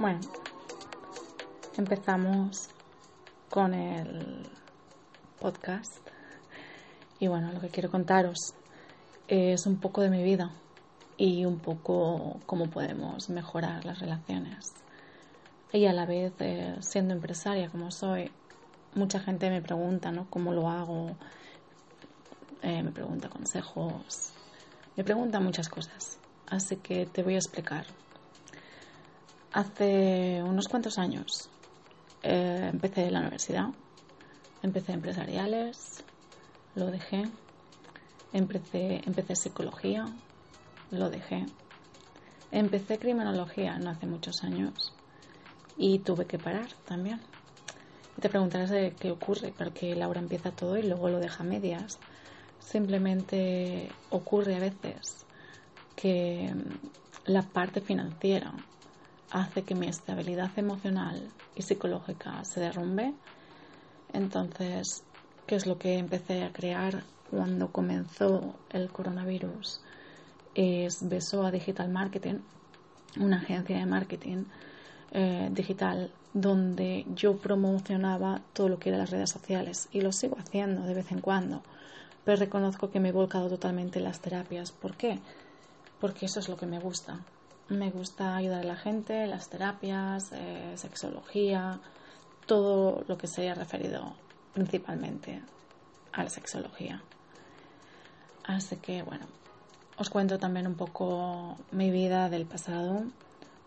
Bueno, empezamos con el podcast. Y bueno, lo que quiero contaros es un poco de mi vida y un poco cómo podemos mejorar las relaciones. Y a la vez, eh, siendo empresaria como soy, mucha gente me pregunta, ¿no? ¿Cómo lo hago? Eh, me pregunta consejos, me pregunta muchas cosas. Así que te voy a explicar. Hace unos cuantos años eh, empecé la universidad, empecé empresariales, lo dejé, empecé, empecé psicología, lo dejé, empecé criminología no hace muchos años y tuve que parar también. Y te preguntarás de qué ocurre, porque Laura empieza todo y luego lo deja a medias. Simplemente ocurre a veces que la parte financiera hace que mi estabilidad emocional y psicológica se derrumbe. Entonces, ¿qué es lo que empecé a crear cuando comenzó el coronavirus? Es Besoa Digital Marketing, una agencia de marketing eh, digital donde yo promocionaba todo lo que era las redes sociales y lo sigo haciendo de vez en cuando, pero reconozco que me he volcado totalmente en las terapias. ¿Por qué? Porque eso es lo que me gusta. Me gusta ayudar a la gente, las terapias, eh, sexología, todo lo que se haya referido principalmente a la sexología. Así que bueno, os cuento también un poco mi vida del pasado,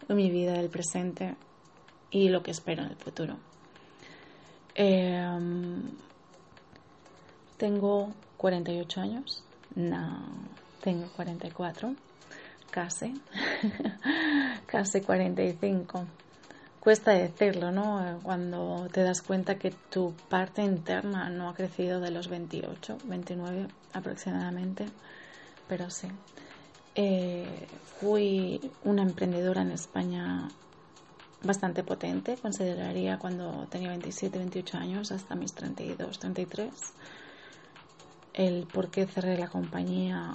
mi vida del presente y lo que espero en el futuro. Em, tengo 48 años, no, tengo 44 casi, casi 45. Cuesta decirlo, ¿no? Cuando te das cuenta que tu parte interna no ha crecido de los 28, 29 aproximadamente, pero sí. Eh, fui una emprendedora en España bastante potente, consideraría cuando tenía 27, 28 años hasta mis 32, 33. El por qué cerré la compañía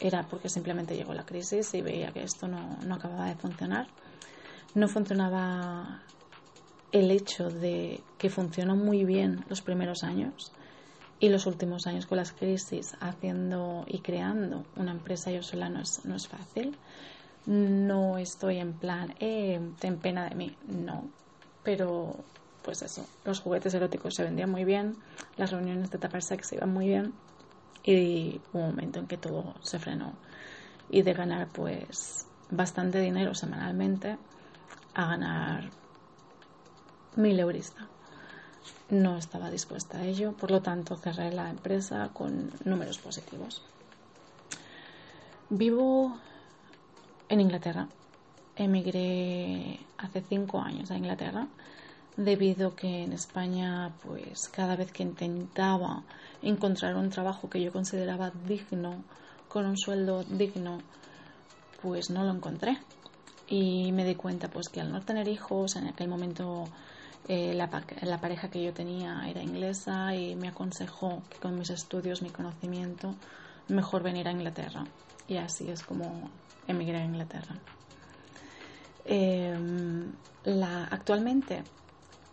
era porque simplemente llegó la crisis y veía que esto no, no acababa de funcionar. No funcionaba el hecho de que funcionó muy bien los primeros años y los últimos años con las crisis haciendo y creando una empresa yo sola no es, no es fácil. No estoy en plan, eh, ten pena de mí, no. Pero, pues eso, los juguetes eróticos se vendían muy bien, las reuniones de tapar sex iban muy bien y hubo un momento en que todo se frenó. Y de ganar pues bastante dinero semanalmente a ganar mil euros no estaba dispuesta a ello. Por lo tanto cerré la empresa con números positivos. Vivo en Inglaterra. Emigré hace cinco años a Inglaterra debido que en España pues cada vez que intentaba encontrar un trabajo que yo consideraba digno con un sueldo digno pues no lo encontré. Y me di cuenta pues que al no tener hijos en aquel momento eh, la, la pareja que yo tenía era inglesa y me aconsejó que con mis estudios mi conocimiento mejor venir a Inglaterra. Y así es como emigré a Inglaterra. Em, la, actualmente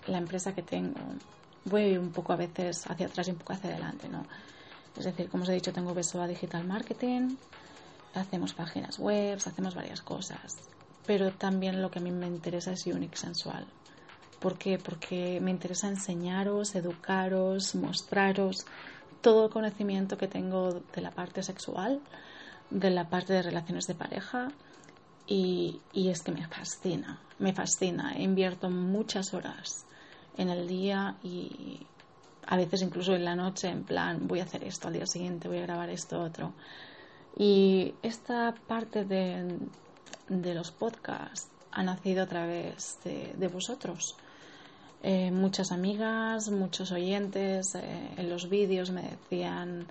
la empresa que tengo, voy un poco a veces hacia atrás y un poco hacia adelante, ¿no? Es decir, como os he dicho, tengo Besoa Digital Marketing, hacemos páginas web, hacemos varias cosas, pero también lo que a mí me interesa es Unix Sensual. ¿Por qué? Porque me interesa enseñaros, educaros, mostraros todo el conocimiento que tengo de la parte sexual, de la parte de relaciones de pareja, y, y, es que me fascina, me fascina. Invierto muchas horas en el día y a veces incluso en la noche en plan voy a hacer esto al día siguiente, voy a grabar esto otro. Y esta parte de, de los podcasts ha nacido a través de, vosotros. Eh, muchas amigas, muchos oyentes eh, en los vídeos me decían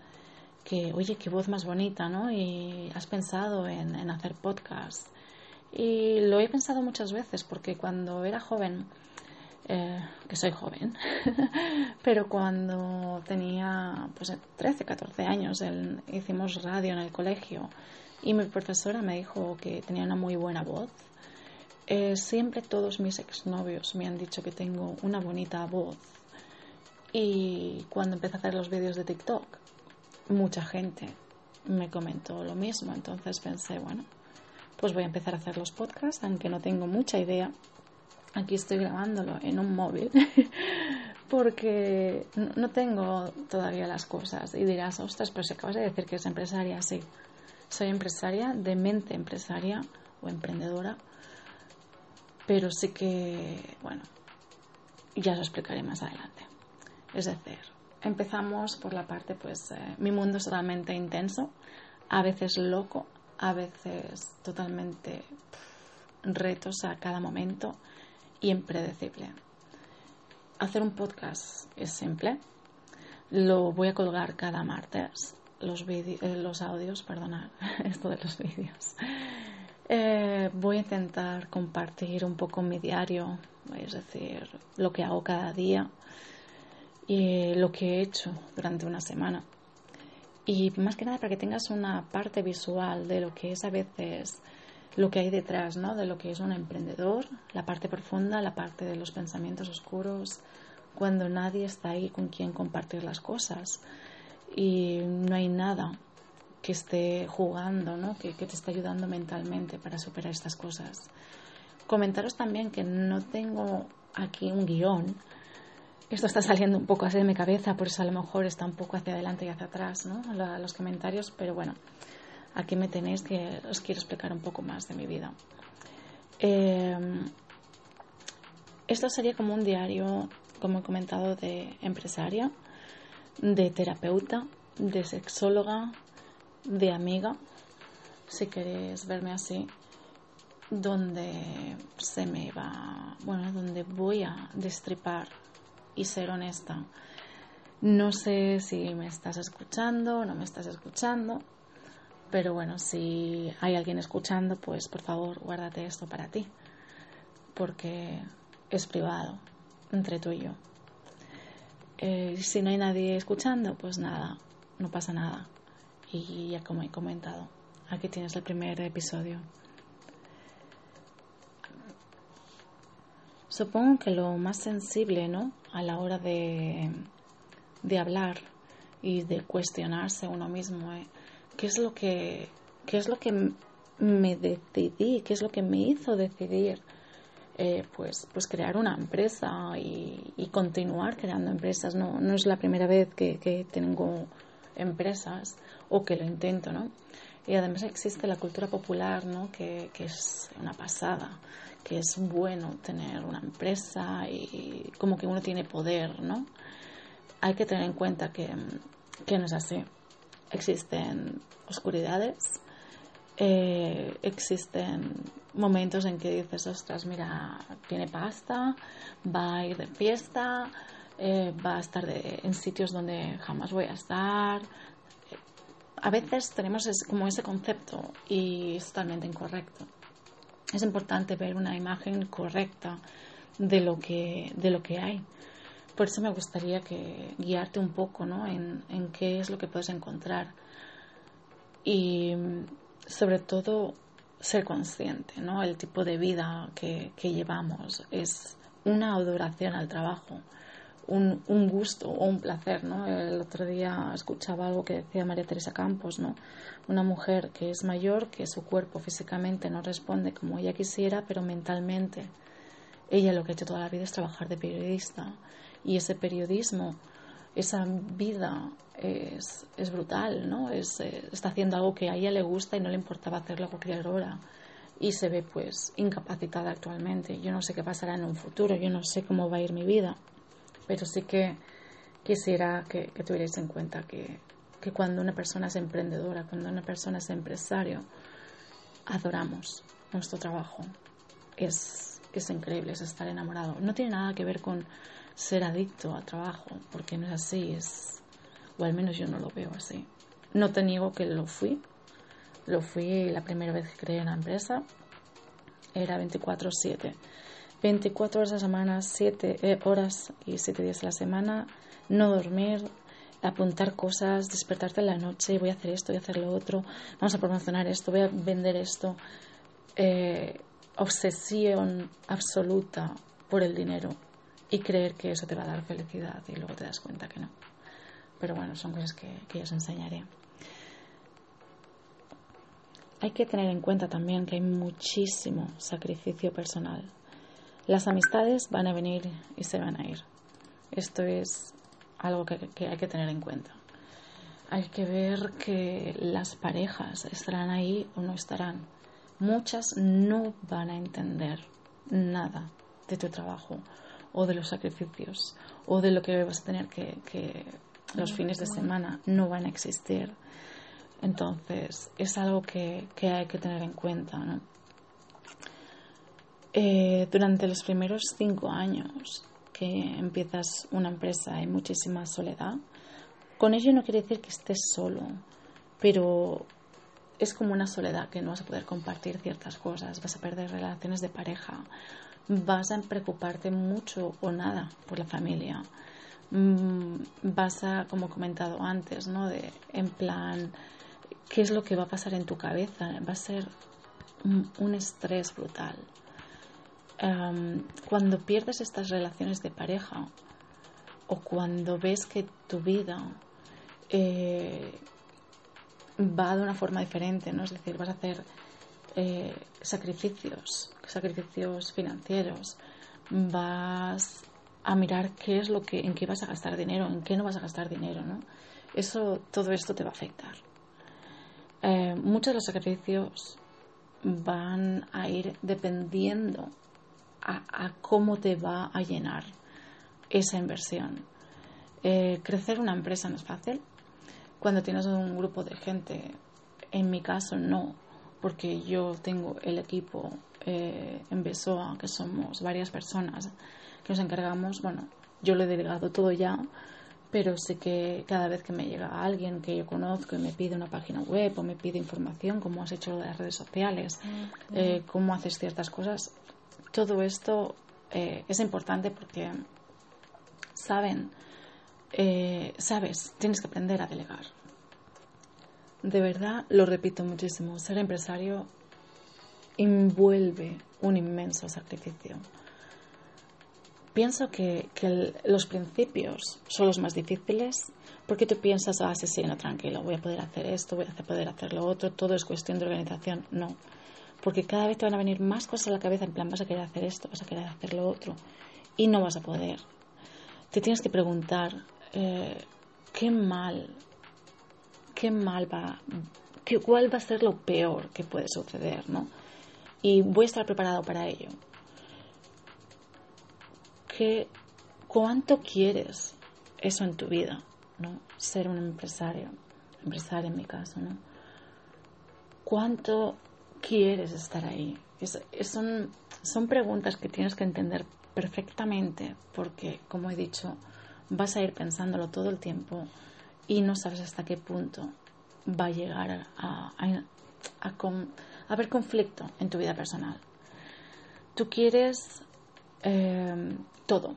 que, oye, qué voz más bonita, ¿no? Y has pensado en, en hacer podcast. Y lo he pensado muchas veces porque cuando era joven eh, que soy joven, pero cuando tenía pues 13, 14 años hicimos radio en el colegio y mi profesora me dijo que tenía una muy buena voz Eh, siempre todos mis exnovios me han dicho que tengo una bonita voz. Y cuando empecé a hacer los vídeos de TikTok, mucha gente me comentó lo mismo. Entonces pensé, bueno, pues voy a empezar a hacer los podcasts, aunque no tengo mucha idea. Aquí estoy grabándolo en un móvil porque no tengo todavía las cosas. Y dirás, ostras, pero si acabas de decir que es empresaria, sí. Soy empresaria, de mente empresaria o emprendedora, pero sí que, bueno, ya lo explicaré más adelante. Es decir, empezamos por la parte, pues, eh, mi mundo es totalmente intenso, a veces loco, a veces totalmente retos a cada momento impredecible. Hacer un podcast es simple. Lo voy a colgar cada martes, los, eh, los audios, perdonad, esto de los vídeos. Eh, voy a intentar compartir un poco mi diario, es decir, lo que hago cada día y lo que he hecho durante una semana. Y más que nada para que tengas una parte visual de lo que es a veces lo que hay detrás, ¿no? De lo que es un emprendedor, la parte profunda, la parte de los pensamientos oscuros, cuando nadie está ahí con quien compartir las cosas y no hay nada que esté jugando, ¿no? que, te esté ayudando mentalmente para superar estas cosas. Comentaros también que no tengo aquí un guion. Esto está saliendo un poco así de mi cabeza, por eso a lo mejor está un poco hacia adelante y hacia atrás, ¿no? Los comentarios, pero bueno, aquí me tenéis que os quiero explicar un poco más de mi vida. Eh, esto sería como un diario, como he comentado, de empresaria, de terapeuta, de sexóloga, de amiga, si queréis verme así, donde se me va, bueno, donde voy a destripar y ser honesta. No sé si me estás escuchando o no me estás escuchando, pero bueno, si hay alguien escuchando, pues por favor guárdate esto para ti, porque es privado entre tú y yo. Eh, si no hay nadie escuchando, pues nada, no pasa nada. Y ya como he comentado, aquí tienes el primer episodio. Supongo que lo más sensible, ¿no? A la hora de, de hablar y de cuestionarse uno mismo, ¿eh? ¿Qué es lo que, qué es lo que me decidí, qué es lo que me hizo decidir? Eh, pues, pues crear una empresa y, continuar creando empresas. No, no es la primera vez que, que tengo empresas o que lo intento, ¿no? Y además existe la cultura popular, ¿no? Que, que es una pasada, que es bueno tener una empresa y como que uno tiene poder, ¿no? Hay que tener en cuenta que, que no es así. Existen oscuridades, eh, existen momentos en que dices, ostras, mira, tiene pasta, va a ir de fiesta, eh, va a estar en sitios donde jamás voy a estar, a veces tenemos como ese concepto y es totalmente incorrecto. Es importante ver una imagen correcta de lo que, de lo que hay. Por eso me gustaría que guiarte un poco ¿no? en, en qué es lo que puedes encontrar y sobre todo ser consciente, ¿no? El tipo de vida que, que llevamos es una adoración al trabajo un, un, gusto o un placer, ¿no? El otro día escuchaba algo que decía María Teresa Campos, ¿no? Una mujer que es mayor, que su cuerpo físicamente no responde como ella quisiera, pero mentalmente ella lo que ha hecho toda la vida es trabajar de periodista y ese periodismo, esa vida es, es brutal, ¿no? Es, eh, está haciendo algo que a ella le gusta y no le importaba hacerlo a cualquier hora y se ve pues incapacitada actualmente. Yo no sé qué pasará en un futuro, yo no sé cómo va a ir mi vida pero sí que quisiera que, que tuvierais en cuenta que, que cuando una persona es emprendedora, cuando una persona es empresario, adoramos nuestro trabajo. Es, es increíble, es estar enamorado. No tiene nada que ver con ser adicto al trabajo, porque no es así, es, o al menos yo no lo veo así. No te niego que lo fui, lo fui la primera vez que creé una empresa, era 24/7 24 horas a la semana, 7 eh, horas y 7 días a la semana, no dormir, apuntar cosas, despertarte en la noche, voy a hacer esto, voy a hacer lo otro, vamos a promocionar esto, voy a vender esto. Eh, obsesión absoluta por el dinero y creer que eso te va a dar felicidad y luego te das cuenta que no. Pero bueno, son cosas que, que os enseñaré. Hay que tener en cuenta también que hay muchísimo sacrificio personal. Las amistades van a venir y se van a ir. Esto es algo que, que hay que tener en cuenta. Hay que ver que las parejas estarán ahí o no estarán. Muchas no van a entender nada de tu trabajo o de los sacrificios o de lo que vas a tener que, los fines de semana no van a existir. Entonces, es algo que, que hay que tener en cuenta. Eh, durante los primeros cinco años que empiezas una empresa hay muchísima soledad. Con ello no quiere decir que estés solo, pero es como una soledad que no vas a poder compartir ciertas cosas, vas a perder relaciones de pareja, vas a preocuparte mucho o nada por la familia. Mm, vas a, como he comentado antes, ¿no? De, en plan, ¿qué es lo que va a pasar en tu cabeza? Va a ser un, estrés brutal. cuando pierdes estas relaciones de pareja o cuando ves que tu vida eh, va de una forma diferente, ¿no? Es decir, vas a hacer eh, sacrificios, sacrificios financieros, vas a mirar qué es lo que, en qué vas a gastar dinero, en qué no vas a gastar dinero, ¿no? Eso, todo esto te va a afectar. Eh, muchos de los sacrificios van a ir dependiendo a, cómo te va a llenar esa inversión. Eh, crecer una empresa no es fácil. Cuando tienes un grupo de gente, en mi caso no, porque yo tengo el equipo eh, en Besoa, que somos varias personas que nos encargamos, bueno, yo lo he delegado todo ya, pero sé que cada vez que me llega alguien que yo conozco y me pide una página web o me pide información, cómo has hecho lo de las redes sociales, eh, cómo haces ciertas cosas, todo esto eh, es importante porque saben, sabes, tienes que aprender a delegar. De verdad, lo repito muchísimo, ser empresario envuelve un inmenso sacrificio. Pienso que, los principios son los más difíciles porque tú piensas, ah, sí, sí, no, tranquilo, voy a poder hacer esto, voy a poder hacer lo otro, todo es cuestión de organización. No, porque cada vez te van a venir más cosas a la cabeza, en plan, vas a querer hacer esto, vas a querer hacer lo otro, y no vas a poder. Te tienes que preguntar, eh, ¿qué mal, qué mal va, qué, cuál va a ser lo peor que puede suceder, ¿no? Y voy a estar preparado para ello. ¿Qué, ¿Cuánto quieres eso en tu vida? ¿no? Ser un empresario, empresario en mi caso, ¿no? ¿Cuánto quieres estar ahí? son, son preguntas que tienes que entender perfectamente porque, como he dicho, vas a ir pensándolo todo el tiempo y no sabes hasta qué punto va a llegar a, a, a, haber conflicto en tu vida personal. Tú quieres em, todo,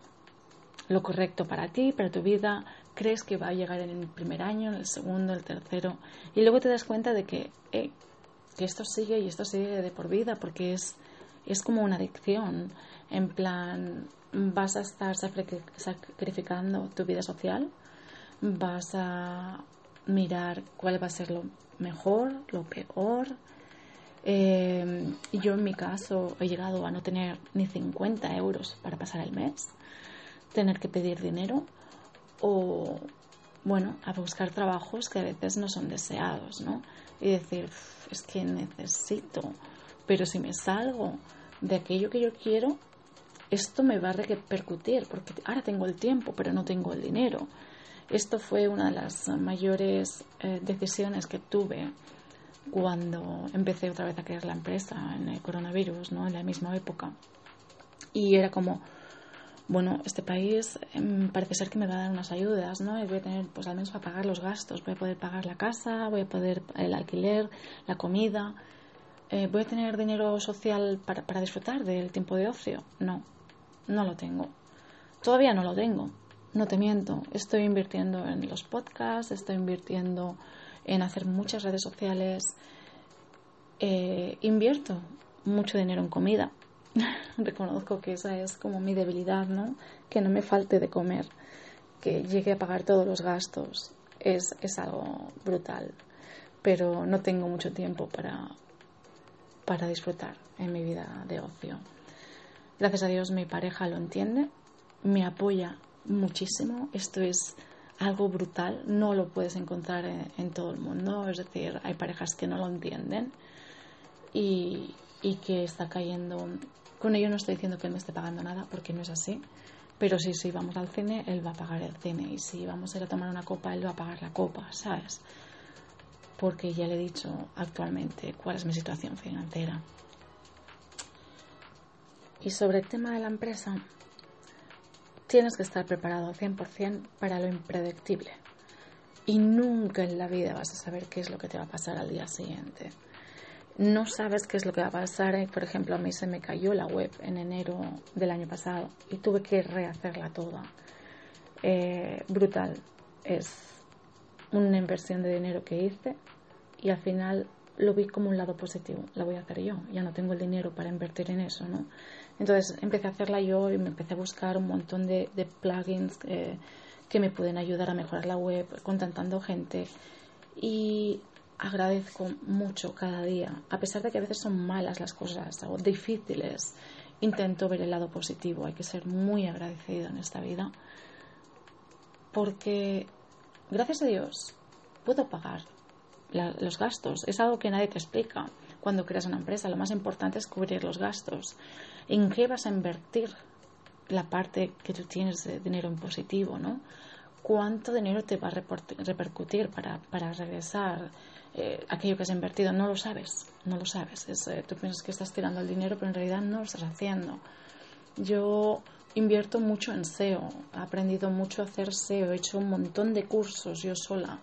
lo correcto para ti, para tu vida, crees que va a llegar en el primer año, en el segundo, el tercero, y luego te das cuenta de que, que esto sigue y esto sigue de por vida, porque es, es como una adicción, en plan, vas a estar sacrificando tu vida social, vas a mirar cuál va a ser lo mejor, lo peor, eh, yo en mi caso he llegado a no tener ni 50 euros para pasar el mes, tener que pedir dinero o, bueno, a buscar trabajos que a veces no son deseados, ¿no? Y decir, es que necesito, pero si me salgo de aquello que yo quiero, esto me va a repercutir, porque ahora tengo el tiempo, pero no tengo el dinero. Esto fue una de las mayores eh, decisiones que tuve cuando empecé otra vez a crear la empresa en el coronavirus, ¿no? En la misma época. Y era como, bueno, este país em, parece ser que me va a dar unas ayudas, ¿no? Y voy a tener, pues al menos para pagar los gastos, voy a poder pagar la casa, voy a poder el alquiler, la comida, eh, voy a tener dinero social para, para disfrutar del tiempo de ocio. No, no lo tengo. Todavía no lo tengo, no te miento. Estoy invirtiendo en los podcasts, estoy invirtiendo en hacer muchas redes sociales. Eh, invierto mucho dinero en comida. Reconozco que esa es como mi debilidad, ¿no? Que no me falte de comer, que llegue a pagar todos los gastos. Es, es algo brutal, pero no tengo mucho tiempo para, para disfrutar en mi vida de ocio. Gracias a Dios mi pareja lo entiende, me apoya muchísimo. Esto es algo brutal, no lo puedes encontrar en, todo el mundo, es decir, hay parejas que no lo entienden y, y, que está cayendo. Con ello no estoy diciendo que él me esté pagando nada, porque no es así, pero si, si vamos al cine, él va a pagar el cine y si vamos a ir a tomar una copa, él va a pagar la copa, ¿sabes? Porque ya le he dicho actualmente cuál es mi situación financiera. Y sobre el tema de la empresa, Tienes que estar preparado al 100% para lo impredictible. Y nunca en la vida vas a saber qué es lo que te va a pasar al día siguiente. No sabes qué es lo que va a pasar. Por ejemplo, a mí se me cayó la web en enero del año pasado y tuve que rehacerla toda. Eh, brutal. Es una inversión de dinero que hice y al final lo vi como un lado positivo. La voy a hacer yo. Ya no tengo el dinero para invertir en eso, ¿no? Entonces empecé a hacerla yo y me empecé a buscar un montón de, plugins eh, que me pueden ayudar a mejorar la web, contactando gente. Y agradezco mucho cada día, a pesar de que a veces son malas las cosas o difíciles, intento ver el lado positivo. Hay que ser muy agradecido en esta vida. Porque, gracias a Dios, puedo pagar los gastos. Es algo que nadie te explica cuando creas una empresa. Lo más importante es cubrir los gastos en qué vas a invertir la parte que tú tienes de dinero en positivo, ¿no? ¿Cuánto dinero te va a repercutir para, para regresar eh, aquello que has invertido? No lo sabes, no lo sabes. Eh, tú piensas que estás tirando el dinero, pero en realidad no lo estás haciendo. Yo invierto mucho en SEO, he aprendido mucho a hacer SEO, he hecho un montón de cursos yo sola,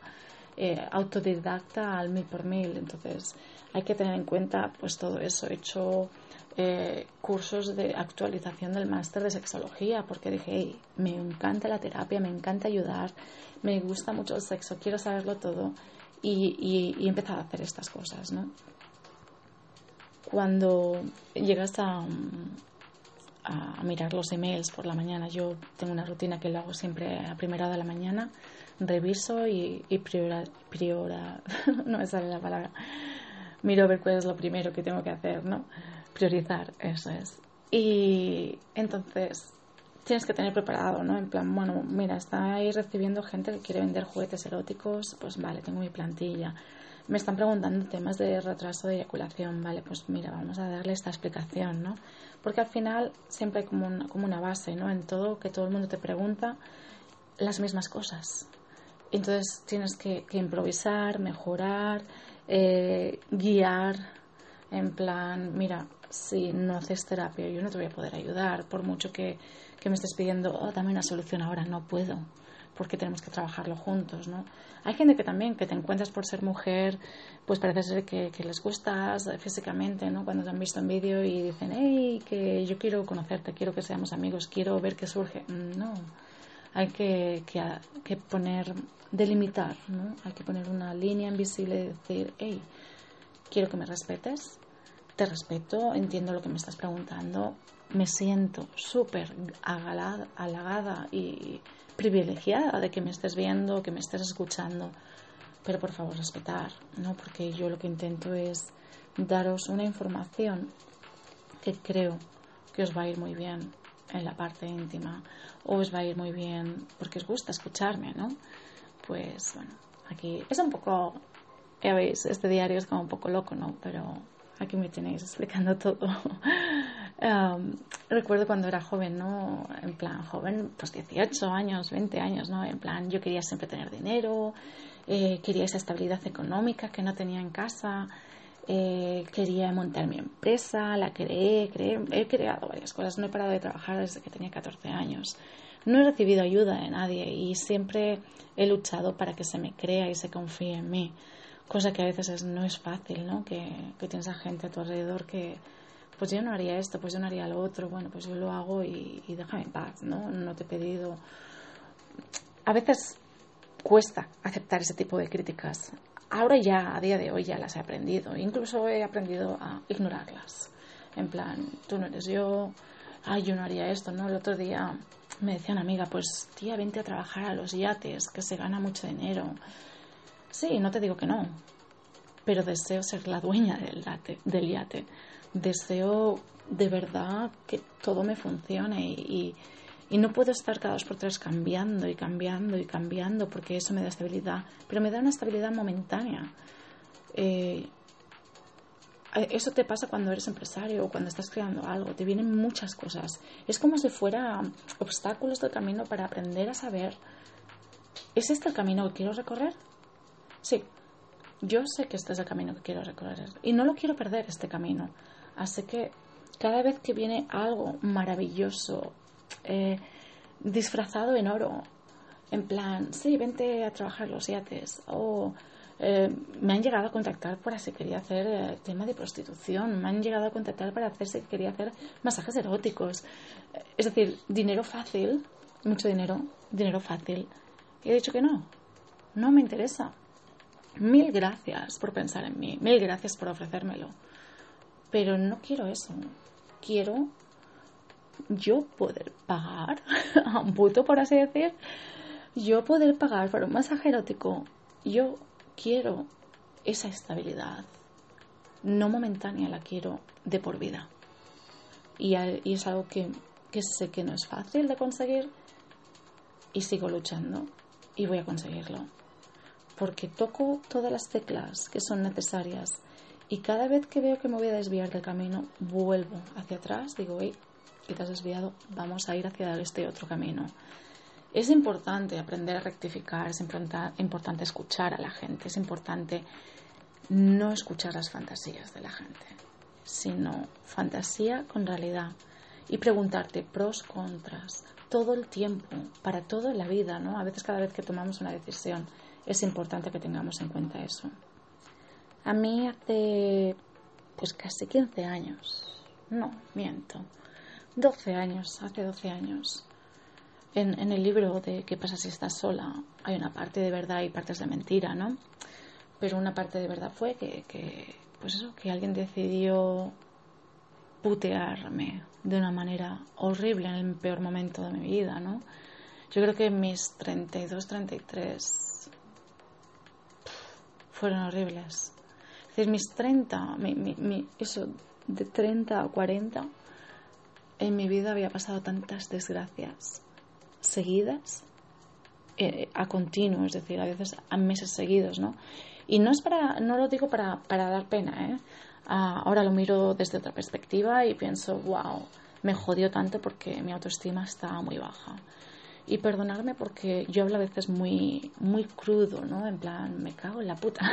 eh, autodidacta al mil por mil. Entonces hay que tener en cuenta pues todo eso. He hecho eh, cursos de actualización del máster de sexología porque dije, me encanta la terapia, me encanta ayudar, me gusta mucho el sexo, quiero saberlo todo y, y, y he empezado a hacer estas cosas. Cuando llegas a, mirar los emails por la mañana, yo tengo una rutina que lo hago siempre a primera de la mañana, reviso y, y priora, priora no me sale la palabra, miro a ver cuál es lo primero que tengo que hacer, ¿no? priorizar, eso es. Y entonces tienes que tener preparado, ¿no? En plan, bueno, mira, está ahí recibiendo gente que quiere vender juguetes eróticos, pues vale, tengo mi plantilla. Me están preguntando temas de retraso de eyaculación, vale, pues mira, vamos a darle esta explicación, ¿no? Porque al final siempre hay como una, como base, ¿no? En todo, que todo el mundo te pregunta las mismas cosas. Entonces tienes que, improvisar, mejorar, eh, guiar, en plan, mira, si no haces terapia yo no te voy a poder ayudar, por mucho que, me estés pidiendo, oh, dame una solución ahora, no puedo, porque tenemos que trabajarlo juntos, ¿no? Hay gente que también, que te encuentras por ser mujer, pues parece ser que, les gustas físicamente, ¿no? Cuando te han visto en vídeo y dicen, hey, que yo quiero conocerte, quiero que seamos amigos, quiero ver qué surge. No, hay que, que, poner, delimitar, ¿no? Hay que poner una línea invisible y decir, hey, quiero que me respetes, te respeto, entiendo lo que me estás preguntando, me siento súper halagada y privilegiada de que me estés viendo, que me estés escuchando, pero por favor respetar, ¿no? Porque yo lo que intento es daros una información que creo que os va a ir muy bien en la parte íntima o os va a ir muy bien porque os gusta escucharme, ¿no? Pues bueno, aquí es un poco, ya veis, este diario es como un poco loco, ¿no? Pero aquí me tenéis explicando todo. recuerdo cuando era joven, ¿no? En plan, joven, pues 18 años, 20 años, ¿no? En plan, yo quería siempre tener dinero, eh, quería esa estabilidad económica que no tenía en casa, eh, quería montar mi empresa, la creé, creé, he creado varias cosas, no he parado de trabajar desde que tenía 14 años. No he recibido ayuda de nadie y siempre he luchado para que se me crea y se confíe en mí cosa que a veces no es fácil, ¿no? Que, tienes a gente a tu alrededor que, pues yo no haría esto, pues yo no haría lo otro, bueno, pues yo lo hago y, déjame en paz, ¿no? No te he pedido. A veces cuesta aceptar ese tipo de críticas. Ahora ya, a día de hoy, ya las he aprendido. Incluso he aprendido a ignorarlas. En plan, tú no eres yo, ay, yo no haría esto, ¿no? El otro día me decía una amiga, pues tía, vente a trabajar a los yates, que se gana mucho dinero. Sí, no te digo que no, pero deseo ser la dueña del yate. Del yate. Deseo de verdad que todo me funcione y no puedo estar cada dos por tres cambiando y cambiando y cambiando porque eso me da estabilidad, pero me da una estabilidad momentánea. Eh, eso te pasa cuando eres empresario o cuando estás creando algo, te vienen muchas cosas. Es como si fuera obstáculos del camino para aprender a saber, ¿es este el camino que quiero recorrer? Sí, yo sé que este es el camino que quiero recorrer y no lo quiero perder este camino. Así que cada vez que viene algo maravilloso, eh, disfrazado en oro, en plan, sí, vente a trabajar los yates, o eh, me han llegado a contactar para si quería hacer eh, tema de prostitución, me han llegado a contactar para hacer si quería hacer masajes eróticos. Es decir, dinero fácil, mucho dinero, dinero fácil. Y he dicho que no, no me interesa. Mil gracias por pensar en mí, mil gracias por ofrecérmelo. Pero no quiero eso. Quiero yo poder pagar a un puto, por así decir, yo poder pagar para un masaje erótico. Yo quiero esa estabilidad, no momentánea, la quiero de por vida. Y, es algo que, sé que no es fácil de conseguir y sigo luchando y voy a conseguirlo. Porque toco todas las teclas que son necesarias y cada vez que veo que me voy a desviar del camino, vuelvo hacia atrás, digo, que te has desviado, vamos a ir hacia este otro camino. Es importante aprender a rectificar, es importante escuchar a la gente, es importante no escuchar las fantasías de la gente, sino fantasía con realidad y preguntarte pros, contras, todo el tiempo, para toda la vida, ¿no? A veces cada vez que tomamos una decisión es importante que tengamos en cuenta eso. A mí hace pues casi 15 años, no, miento, 12 años, hace 12 años, en, el libro de ¿Qué pasa si estás sola? hay una parte de verdad y partes de mentira, ¿no? Pero una parte de verdad fue que, que pues eso, que alguien decidió putearme de una manera horrible en el peor momento de mi vida, ¿no? Yo creo que mis 32, 33 fueron horribles. Es decir, mis 30, mi, mi, eso, de 30 a 40, en mi vida había pasado tantas desgracias seguidas eh, a continuo, es decir, a veces a meses seguidos, ¿no? Y no es para, no lo digo para, para dar pena, ¿eh? Ah, ahora lo miro desde otra perspectiva y pienso, wow, me jodió tanto porque mi autoestima está muy baja. Y perdonarme porque yo hablo a veces muy, muy crudo, ¿no? En plan, me cago en la puta.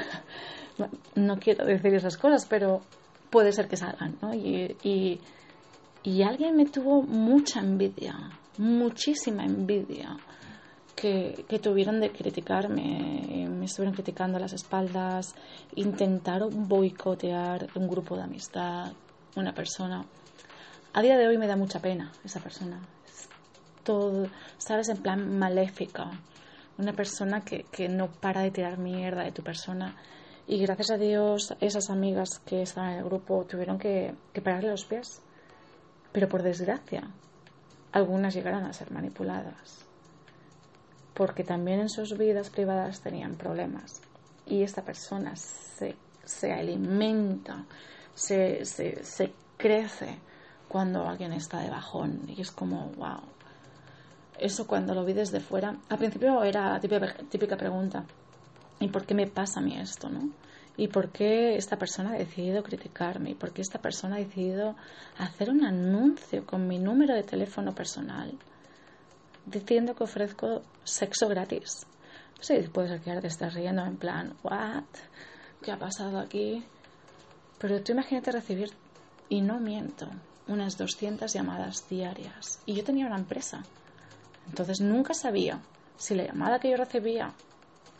no quiero decir esas cosas, pero puede ser que salgan, ¿no? Y, y, y alguien me tuvo mucha envidia muchísima envidia que, tuvieron de criticarme, me estuvieron criticando a las espaldas, intentaron boicotear un grupo de amistad, una persona. A día de hoy me da mucha pena esa persona. todo, ¿sabes? En plan maléfica. Una persona que, que no para de tirar mierda de tu persona. Y gracias a Dios, esas amigas que estaban en el grupo tuvieron que, que pararle los pies. Pero por desgracia, algunas llegarán a ser manipuladas, porque también en sus vidas privadas tenían problemas y esta persona se, se alimenta, se, se, crece cuando alguien está de bajón y es como, wow. Eso cuando lo vi desde fuera, al principio era típica, típica pregunta, ¿y por qué me pasa a mí esto, no? ¿Y por qué esta persona ha decidido criticarme? ¿Y por qué esta persona ha decidido hacer un anuncio con mi número de teléfono personal diciendo que ofrezco sexo gratis? No sé, puede ser que ahora te estés riendo en plan, ¿what? ¿Qué ha pasado aquí? Pero tú imagínate recibir, y no miento, unas 200 llamadas diarias. Y yo tenía una empresa. Entonces nunca sabía si la llamada que yo recibía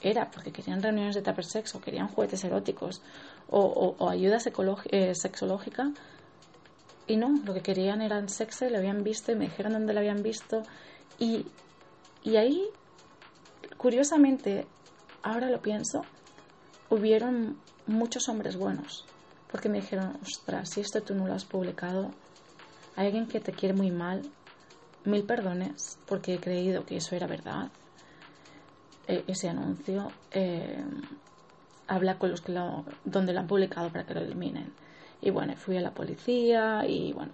era porque querían reuniones de tupper sex o querían juguetes eróticos o, ayuda eh, sexológica y no, lo que querían eran sexo y lo habían visto y me dijeron dónde lo habían visto y, y ahí, curiosamente, ahora lo pienso, hubieron muchos hombres buenos porque me dijeron, ostras, si esto tú no lo has publicado, hay alguien que te quiere muy mal, mil perdones, porque he creído que eso era verdad, e, ese anuncio, eh, habla con los que lo, donde lo han publicado para que lo eliminen. Y bueno, fui a la policía y bueno,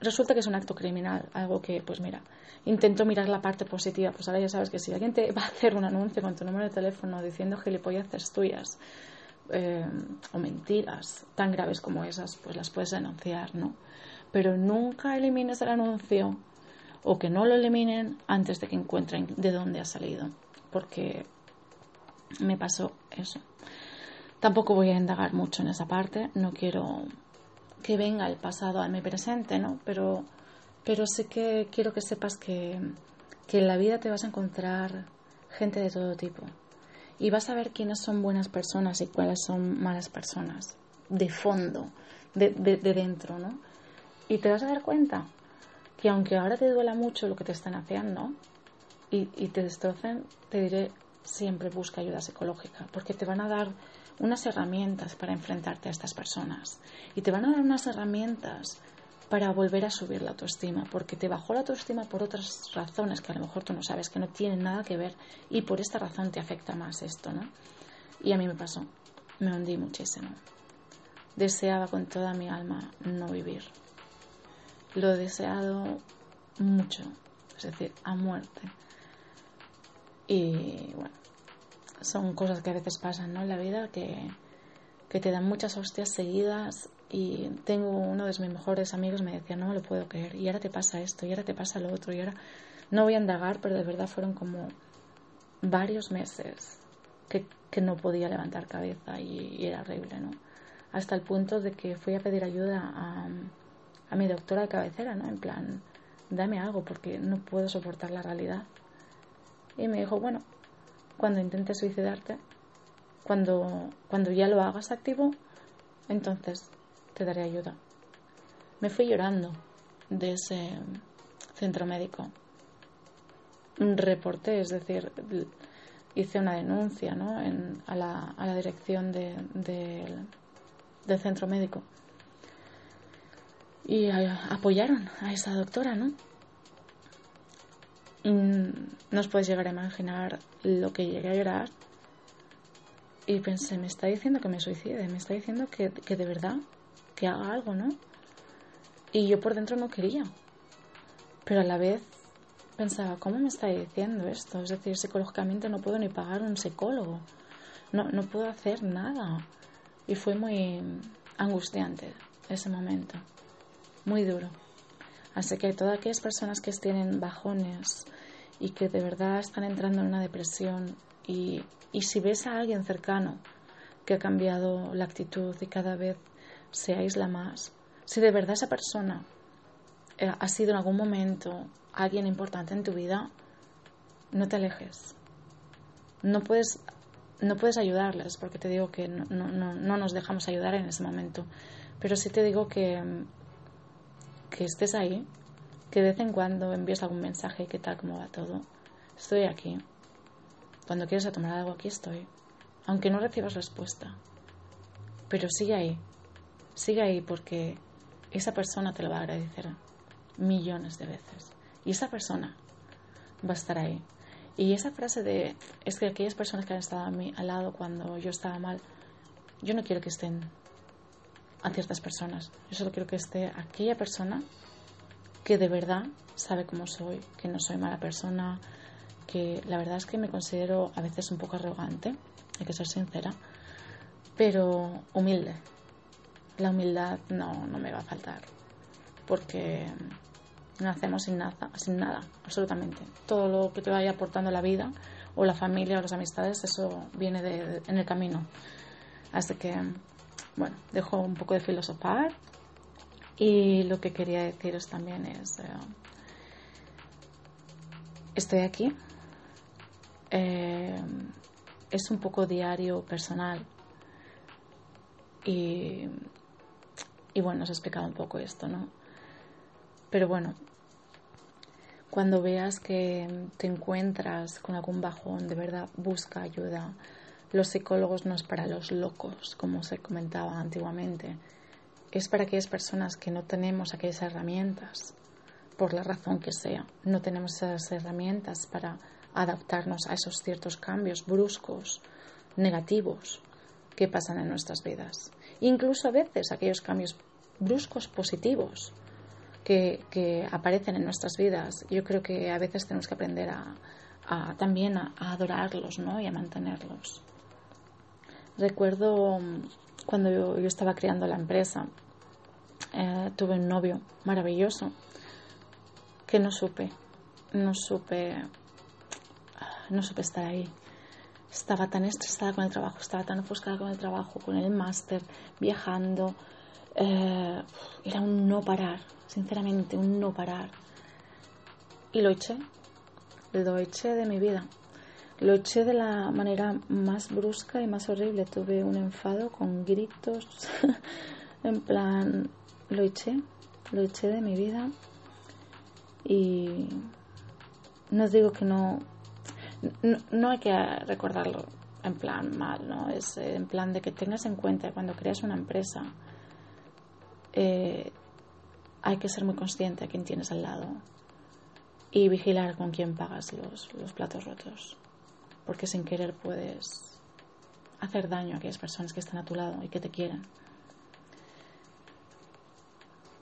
resulta que es un acto criminal, algo que, pues mira, intento mirar la parte positiva. Pues ahora ya sabes que si alguien te va a hacer un anuncio con tu número de teléfono diciendo gilipolleces tuyas eh, o mentiras tan graves como esas, pues las puedes denunciar, ¿no? Pero nunca elimines el anuncio o que no lo eliminen antes de que encuentren de dónde ha salido, porque me pasó eso. Tampoco voy a indagar mucho en esa parte, no quiero que venga el pasado a mi presente, ¿no? Pero, pero sí que quiero que sepas que, que en la vida te vas a encontrar gente de todo tipo y vas a ver quiénes son buenas personas y cuáles son malas personas, de fondo, de, de, de dentro, ¿no? Y te vas a dar cuenta que aunque ahora te duela mucho lo que te están haciendo y, te destrocen, te diré siempre busca ayuda psicológica, porque te van a dar unas herramientas para enfrentarte a estas personas y te van a dar unas herramientas para volver a subir la autoestima, porque te bajó la autoestima por otras razones que a lo mejor tú no sabes, que no tienen nada que ver y por esta razón te afecta más esto, ¿no? Y a mí me pasó, me hundí muchísimo. Deseaba con toda mi alma no vivir. Lo he deseado mucho, es decir, a muerte. Y bueno, son cosas que a veces pasan ¿no? en la vida que, que te dan muchas hostias seguidas y tengo uno de mis mejores amigos me decía no me lo puedo creer y ahora te pasa esto y ahora te pasa lo otro y ahora no voy a indagar pero de verdad fueron como varios meses que, que no podía levantar cabeza y, era horrible no hasta el punto de que fui a pedir ayuda a, a mi doctora de cabecera no en plan dame algo porque no puedo soportar la realidad y me dijo bueno cuando intentes suicidarte, cuando, cuando ya lo hagas activo, entonces te daré ayuda. Me fui llorando de ese centro médico. Reporté, es decir, hice una denuncia ¿no? a, la, a, la, dirección de, del centro médico. Y apoyaron a esa doctora, ¿no? no os podéis llegar a imaginar lo que llegué a llorar. Y pensé, me está diciendo que me suicide, me está diciendo que, que de verdad, que haga algo, ¿no? Y yo por dentro no quería. Pero a la vez pensaba, ¿cómo me está diciendo esto? Es decir, psicológicamente no puedo ni pagar un psicólogo. No, no puedo hacer nada. Y fue muy angustiante ese momento. Muy duro. Así que todas aquellas personas que tienen bajones y que de verdad están entrando en una depresión y, y si ves a alguien cercano que ha cambiado la actitud y cada vez se aísla más, si de verdad esa persona eh, ha sido en algún momento alguien importante en tu vida, no te alejes. No puedes, no puedes ayudarles porque te digo que no, no, no nos dejamos ayudar en ese momento. Pero sí te digo que que estés ahí, que de vez en cuando envíes algún mensaje, qué tal, cómo va todo. Estoy aquí. Cuando quieres tomar algo, aquí estoy. Aunque no recibas respuesta. Pero sigue ahí. Sigue ahí porque esa persona te lo va a agradecer millones de veces. Y esa persona va a estar ahí. Y esa frase de, es que aquellas personas que han estado a mí al lado cuando yo estaba mal, yo no quiero que estén a ciertas personas. Yo solo quiero que esté aquella persona que de verdad sabe cómo soy, que no soy mala persona, que la verdad es que me considero a veces un poco arrogante, hay que ser sincera, pero humilde. La humildad no, no me va a faltar, porque nacemos sin nada, sin nada, absolutamente. Todo lo que te vaya aportando la vida, o la familia, o las amistades, eso viene en el camino. Así que bueno, dejo un poco de filosofar. Y lo que quería deciros también es, eh, estoy aquí, eh, es un poco diario personal. Y, y bueno, os he explicado un poco esto, ¿no? Pero bueno, cuando veas que te encuentras con algún bajón, de verdad, busca ayuda, Los psicólogos no es para los locos, como se comentaba antiguamente. Es para aquellas personas que no tenemos aquellas herramientas, por la razón que sea. No tenemos esas herramientas para adaptarnos a esos ciertos cambios bruscos, negativos, que pasan en nuestras vidas. Incluso a veces aquellos cambios bruscos positivos que, aparecen en nuestras vidas, yo creo que a veces tenemos que aprender a, también a, adorarlos ¿no? y a mantenerlos. Recuerdo mm, cuando yo, estaba creando la empresa, eh, tuve un novio maravilloso que no supe, no supe, no supe estar ahí. Estaba tan estresada con el trabajo, estaba tan ofuscada con el trabajo, con el máster, viajando. Eh, era un no parar, sinceramente, un no parar. Y lo eché, lo eché de mi vida. Lo eché de la manera más brusca y más horrible. Tuve un enfado con gritos. en plan, lo eché, lo eché de mi vida. Y no digo que no, no, hay que recordarlo en plan mal, ¿no? Es en plan de que tengas en cuenta cuando creas una empresa, eh, hay que ser muy consciente a quién tienes al lado y vigilar con quién pagas los platos rotos porque sin querer puedes hacer daño a aquellas personas que están a tu lado y que te quieren.